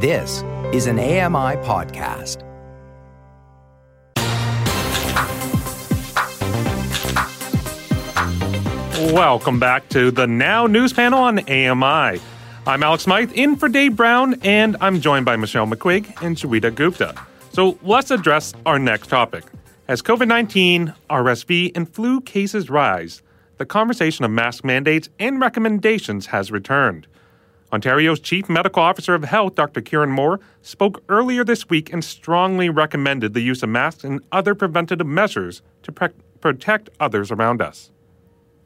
This is an AMI podcast. Welcome back to the Now News Panel on AMI. I'm Alex Smythe in for Dave Brown, and I'm joined by Michelle McQuigge and Joeita Gupta. So let's address our next topic. As COVID 19, RSV, and flu cases rise, the conversation of mask mandates and recommendations has returned. Ontario's Chief Medical Officer of Health, Dr. Kieran Moore, spoke earlier this week and strongly recommended the use of masks and other preventative measures to pre- protect others around us.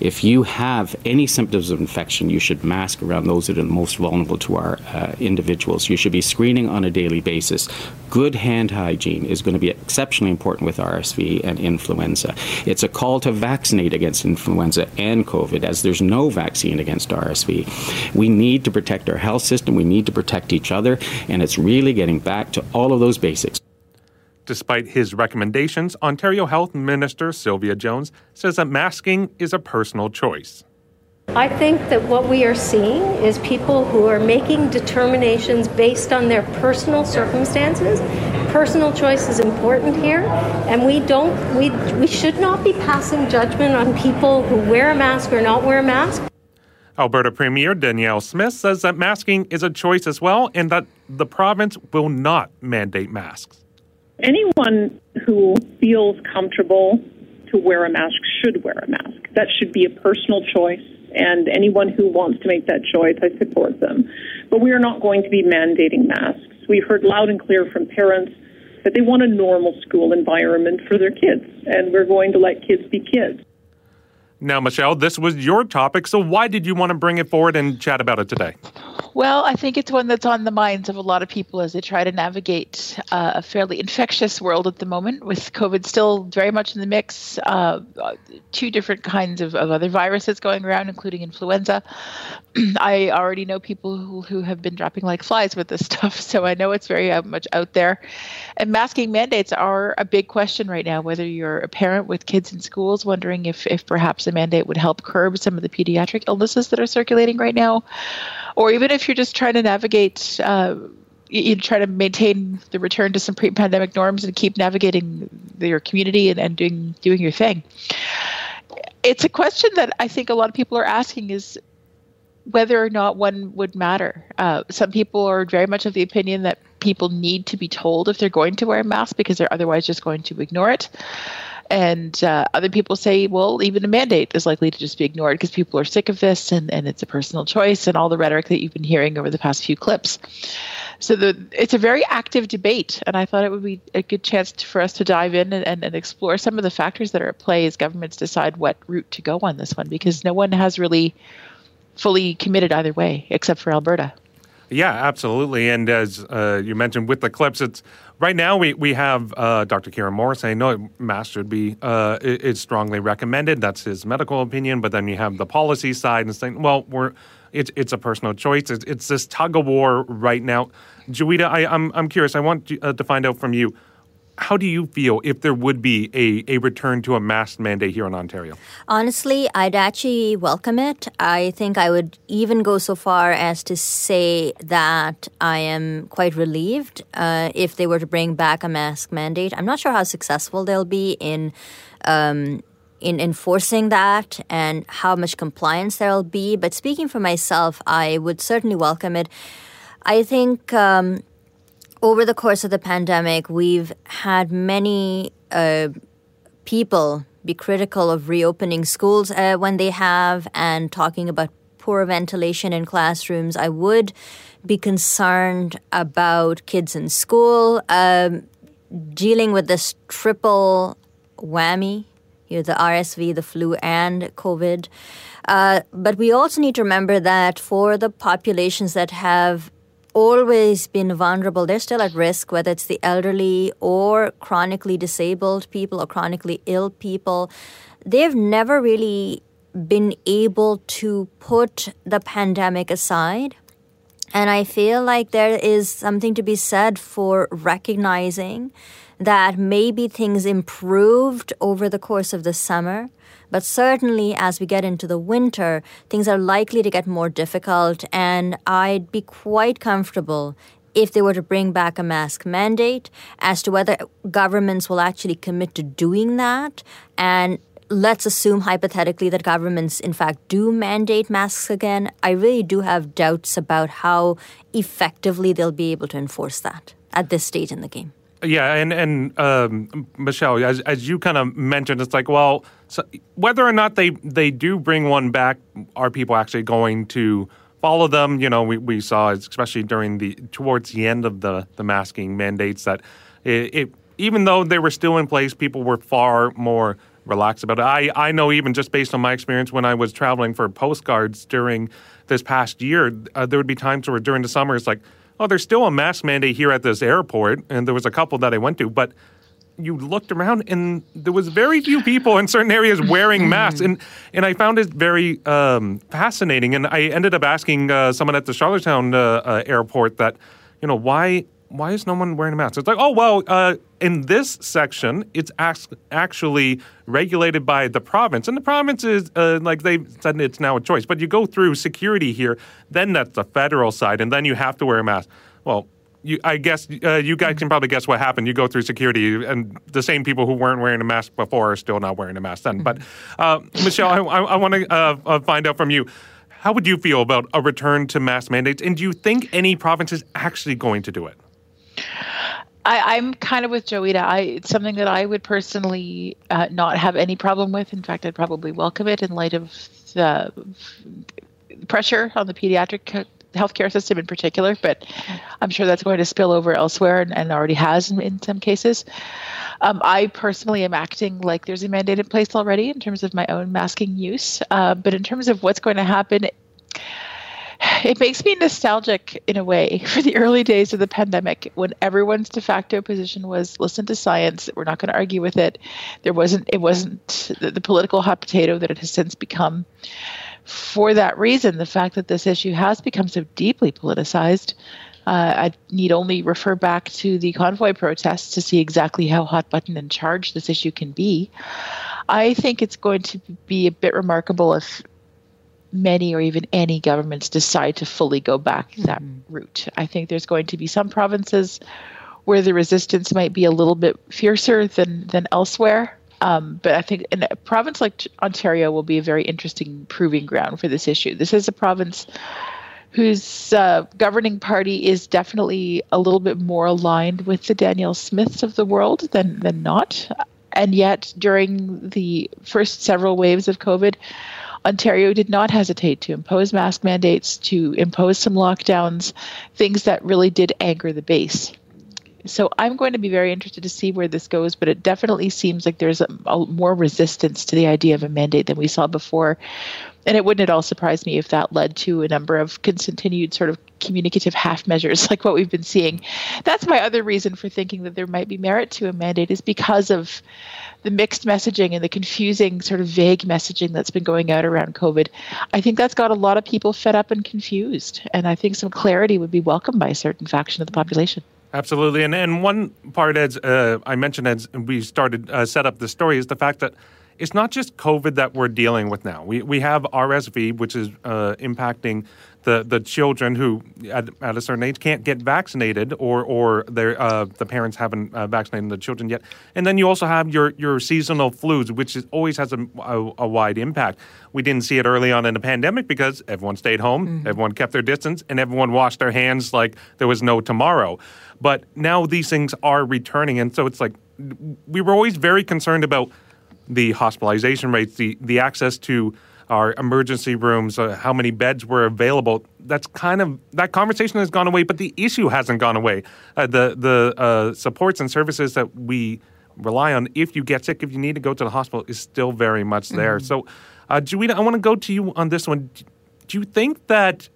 If you have any symptoms of infection, you should mask around those that are the most vulnerable to our uh, individuals. You should be screening on a daily basis. Good hand hygiene is going to be exceptionally important with RSV and influenza. It's a call to vaccinate against influenza and COVID, as there's no vaccine against RSV. We need to protect our health system, we need to protect each other, and it's really getting back to all of those basics. Despite his recommendations, Ontario Health Minister Sylvia Jones says that masking is a personal choice. I think that what we are seeing is people who are making determinations based on their personal circumstances. Personal choice is important here, and we don't we we should not be passing judgment on people who wear a mask or not wear a mask. Alberta Premier Danielle Smith says that masking is a choice as well and that the province will not mandate masks anyone who feels comfortable to wear a mask should wear a mask. That should be a personal choice, and anyone who wants to make that choice, I support them. But we are not going to be mandating masks. We've heard loud and clear from parents that they want a normal school environment for their kids, and we're going to let kids be kids. Now, Michelle, this was your topic, so why did you want to bring it forward and chat about it today? Well, I think it's one that's on the minds of a lot of people as they try to navigate uh, a fairly infectious world at the moment, with COVID still very much in the mix. Uh, two different kinds of, of other viruses going around, including influenza. I already know people who, who have been dropping like flies with this stuff, so I know it's very uh, much out there. And masking mandates are a big question right now, whether you're a parent with kids in schools wondering if, if perhaps a mandate would help curb some of the pediatric illnesses that are circulating right now or even if you're just trying to navigate uh, you, try to maintain the return to some pre-pandemic norms and keep navigating your community and, and doing doing your thing it's a question that i think a lot of people are asking is whether or not one would matter. Uh, some people are very much of the opinion that people need to be told if they're going to wear a mask because they're otherwise just going to ignore it. And uh, other people say, well, even a mandate is likely to just be ignored because people are sick of this and, and it's a personal choice and all the rhetoric that you've been hearing over the past few clips. So the, it's a very active debate, and I thought it would be a good chance to, for us to dive in and, and, and explore some of the factors that are at play as governments decide what route to go on this one because no one has really fully committed either way except for Alberta. Yeah, absolutely. And as uh, you mentioned with the clips, it's right now we we have uh, Dr. Kieran Moore saying no, mask should be uh, is strongly recommended. That's his medical opinion. But then you have the policy side and saying, well, we're it's it's a personal choice. It's, it's this tug of war right now. Joeita, I, I'm I'm curious. I want to, uh, to find out from you how do you feel if there would be a, a return to a mask mandate here in Ontario? Honestly, I'd actually welcome it. I think I would even go so far as to say that I am quite relieved uh, if they were to bring back a mask mandate. I'm not sure how successful they'll be in. Um, in enforcing that and how much compliance there'll be. But speaking for myself, I would certainly welcome it. I think um, over the course of the pandemic, we've had many uh, people be critical of reopening schools uh, when they have and talking about poor ventilation in classrooms. I would be concerned about kids in school um, dealing with this triple whammy you know, the RSV, the flu, and COVID. Uh, but we also need to remember that for the populations that have always been vulnerable. They're still at risk, whether it's the elderly or chronically disabled people or chronically ill people. They've never really been able to put the pandemic aside. And I feel like there is something to be said for recognizing that maybe things improved over the course of the summer but certainly, as we get into the winter, things are likely to get more difficult, and I'd be quite comfortable if they were to bring back a mask mandate as to whether governments will actually commit to doing that. And let's assume hypothetically that governments in fact do mandate masks again. I really do have doubts about how effectively they'll be able to enforce that at this stage in the game yeah, and and um, Michelle, as as you kind of mentioned, it's like, well, so whether or not they they do bring one back, are people actually going to follow them? You know, we, we saw, especially during the towards the end of the the masking mandates, that it, it even though they were still in place, people were far more relaxed about it. I I know even just based on my experience when I was traveling for postcards during this past year, uh, there would be times where during the summer it's like oh, there's still a mask mandate here at this airport, and there was a couple that I went to, but you looked around and there was very few people in certain areas wearing masks, and and I found it very um, fascinating. And I ended up asking uh, someone at the Charlottetown uh, uh, airport that, you know, why why is no one wearing a mask? It's like, oh, well, uh, in this section, it's actually regulated by the province. And the province is, uh, like they said, it's now a choice. But you go through security here, then that's the federal side, and then you have to wear a mask. Well, you, I guess uh, you guys can probably guess what happened. You go through security, and the same people who weren't wearing a mask before are still not wearing a mask then. But, uh, Michelle, I, I, I want to uh, uh, find out from you. How would you feel about a return to mask mandates? And do you think any province is actually going to do it? I, am kind of with Joeita. I, it's something that I would personally uh, not have any problem with. In fact, I'd probably welcome it in light of the pressure on the pediatric healthcare system in particular. But I'm sure that's going to spill over elsewhere and, and already has in, in some cases. Um, I personally am acting like there's a mandate in place already in terms of my own masking use. Uh, but in terms of what's going to happen, it makes me nostalgic in a way for the early days of the pandemic when everyone's de facto position was listen to science. We're not going to argue with it. There wasn't it wasn't the, the, political hot potato that it has since become. For that reason the fact that this issue has become so deeply politicized uh, I need only refer back to the convoy protests to see exactly how hot button and charged this issue can be. I think it's going to be a bit remarkable if many or even any governments decide to fully go back mm-hmm. that route. I think there's going to be some provinces where the resistance might be a little bit fiercer than than elsewhere. Um, but I think in a province like Ontario will be a very interesting proving ground for this issue. This is a province whose uh, governing party is definitely a little bit more aligned with the Danielle Smiths of the world than than not. And yet, during the first several waves of COVID, Ontario did not hesitate to impose mask mandates, to impose some lockdowns, things that really did anger the base. So I'm going to be very interested to see where this goes, but it definitely seems like there's a, a more resistance to the idea of a mandate than we saw before. And it wouldn't at all surprise me if that led to a number of continued sort of communicative half measures like what we've been seeing. That's my other reason for thinking that there might be merit to a mandate is because of the mixed messaging and the confusing, sort of vague messaging that's been going out around COVID, I think that's got a lot of people fed up and confused. And I think some clarity would be welcomed by a certain faction of the population. Absolutely, and and one part as uh, I mentioned as we started uh, set up the story is the fact that it's not just COVID that we're dealing with now. We we have RSV, which is uh, impacting the, the children who at, at, a certain age can't get vaccinated or or their uh, the parents haven't uh, vaccinated the children yet. And then you also have your your seasonal flus, which is, always has a, a, a, wide impact. We didn't see it early on in the pandemic because everyone stayed home, mm-hmm. everyone kept their distance, and everyone washed their hands like there was no tomorrow. But now these things are returning, and so it's like we were always very concerned about the hospitalization rates, the the access to our emergency rooms, uh, how many beds were available. That's kind of that conversation has gone away, but the issue hasn't gone away. Uh, the the uh, supports and services that we rely on, if you get sick, if you need to go to the hospital, is still very much there. Mm-hmm. So, uh, I want to go to you on this one. Do you think that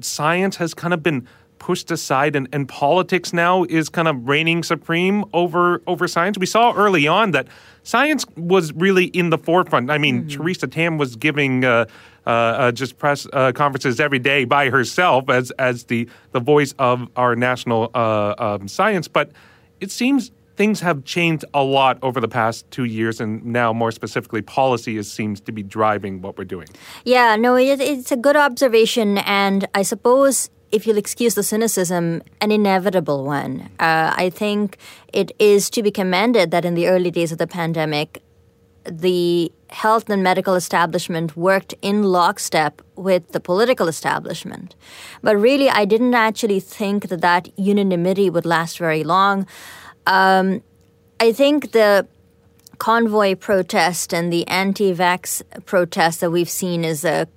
science has kind of been pushed aside and, and politics now is kind of reigning supreme over over science? We saw early on that science was really in the forefront. I mean, mm-hmm. Theresa Tam was giving uh, uh, uh, just press uh, conferences every day by herself as as the the voice of our national uh, um, science. But it seems things have changed a lot over the past two years, and now more specifically, policy is, seems to be driving what we're doing. Yeah, no, it, it's a good observation, and I suppose if you'll excuse the cynicism, an inevitable one. Uh, I think it is to be commended that in the early days of the pandemic, the health and medical establishment worked in lockstep with the political establishment. But really, I didn't actually think that that unanimity would last very long. Um, I think the convoy protest and the anti-vax protest that we've seen is a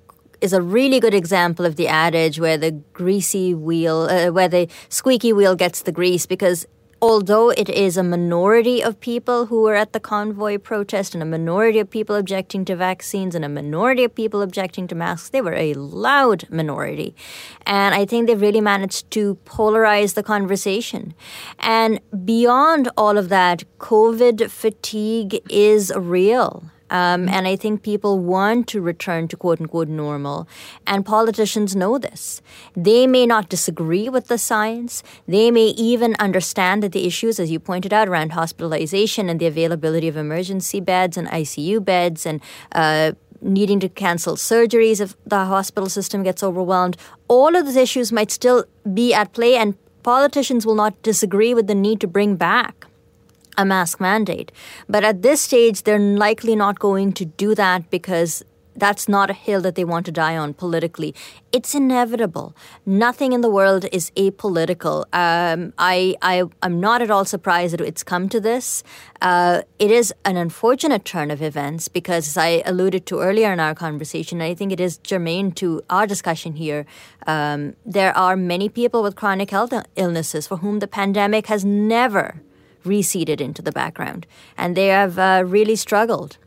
is a really good example of the adage where the greasy wheel, uh, where the squeaky wheel gets the grease, because although it is a minority of people who were at the convoy protest and a minority of people objecting to vaccines and a minority of people objecting to masks, they were a loud minority. And I think they've really managed to polarize the conversation. And beyond all of that, COVID fatigue is real. Um, and I think people want to return to quote unquote normal. And politicians know this. They may not disagree with the science. They may even understand that the issues, as you pointed out, around hospitalization and the availability of emergency beds and ICU beds and uh, needing to cancel surgeries if the hospital system gets overwhelmed, all of those issues might still be at play, and politicians will not disagree with the need to bring back a mask mandate. But at this stage, they're likely not going to do that because that's not a hill that they want to die on politically. It's inevitable. Nothing in the world is apolitical. Um, I, I, am not at all surprised that it's come to this. Uh, it is an unfortunate turn of events because, as I alluded to earlier in our conversation, I think it is germane to our discussion here. Um, there are many people with chronic health illnesses for whom the pandemic has never receded into the background. And they have uh, really struggled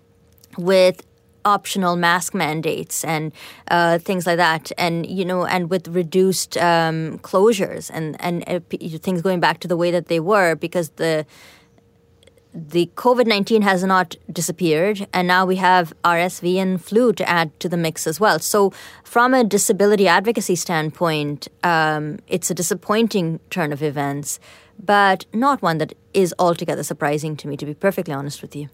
with optional mask mandates and uh, things like that, and you know, and with reduced um, closures and and uh, things going back to the way that they were because the the COVID nineteen has not disappeared, and now we have RSV and flu to add to the mix as well. So, from a disability advocacy standpoint, um, it's a disappointing turn of events but not one that is altogether surprising to me, to be perfectly honest with you.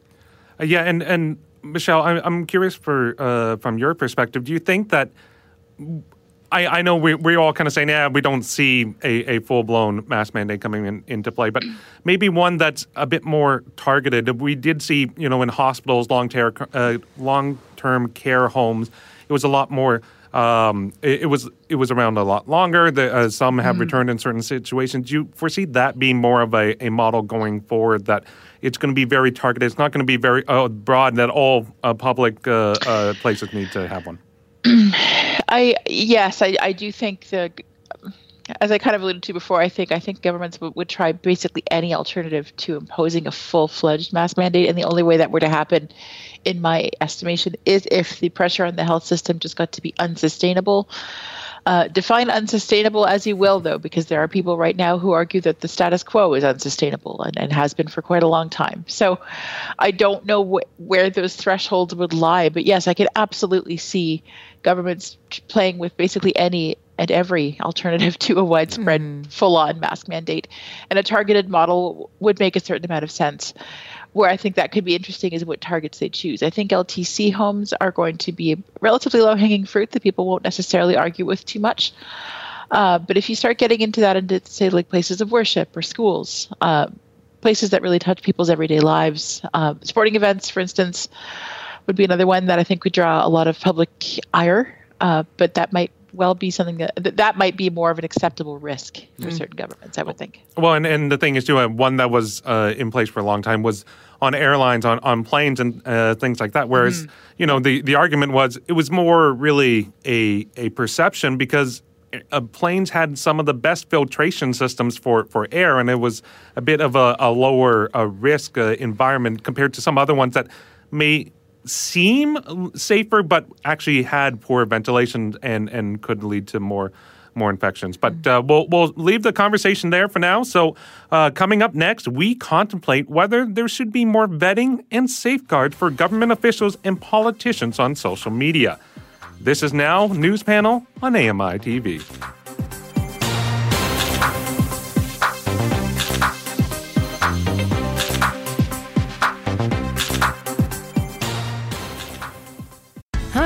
Uh, yeah, and and Michelle, I'm I'm curious for uh, from your perspective. Do you think that I, I know we, we're all kind of saying, yeah, we don't see a, a full blown mask mandate coming in, into play, but maybe one that's a bit more targeted. We did see, you know, in hospitals, long term uh, long term care homes, it was a lot more um, it, it, was it was around a lot longer. The, uh, some have mm. returned in certain situations. Do you foresee that being more of a, a model going forward? That it's going to be very targeted. It's not going to be very uh, broad. That all uh, public uh, uh, places need to have one. I yes, I, I do think the as I kind of alluded to before, I think I think governments would, would try basically any alternative to imposing a full fledged mask mandate, and the only way that were to happen, in my estimation, is if the pressure on the health system just got to be unsustainable. Uh, define unsustainable as you will, though, because there are people right now who argue that the status quo is unsustainable and, and has been for quite a long time. So I don't know wh- where those thresholds would lie, but yes, I could absolutely see governments playing with basically any and every alternative to a widespread mm. full on mask mandate. And a targeted model would make a certain amount of sense. Where I think that could be interesting is what targets they choose. I think LTC homes are going to be relatively low hanging fruit that people won't necessarily argue with too much. Uh, but if you start getting into that, into say like places of worship or schools, uh, places that really touch people's everyday lives, uh, sporting events, for instance, would be another one that I think would draw a lot of public ire. Uh, but that might well be something that that might be more of an acceptable risk for mm. certain governments. I would think. Well, and, and the thing is too, uh, one that was uh, in place for a long time was on airlines, on, on planes, and uh, things like that. Whereas, mm. you know, the the argument was it was more really a a perception because. Uh, planes had some of the best filtration systems for, for air, and it was a bit of a, a lower a risk uh, environment compared to some other ones that may seem safer, but actually had poor ventilation and, and could lead to more more infections. But uh, we'll we'll leave the conversation there for now. So uh, coming up next, we contemplate whether there should be more vetting and safeguards for government officials and politicians on social media. This is now News Panel on AMI TV.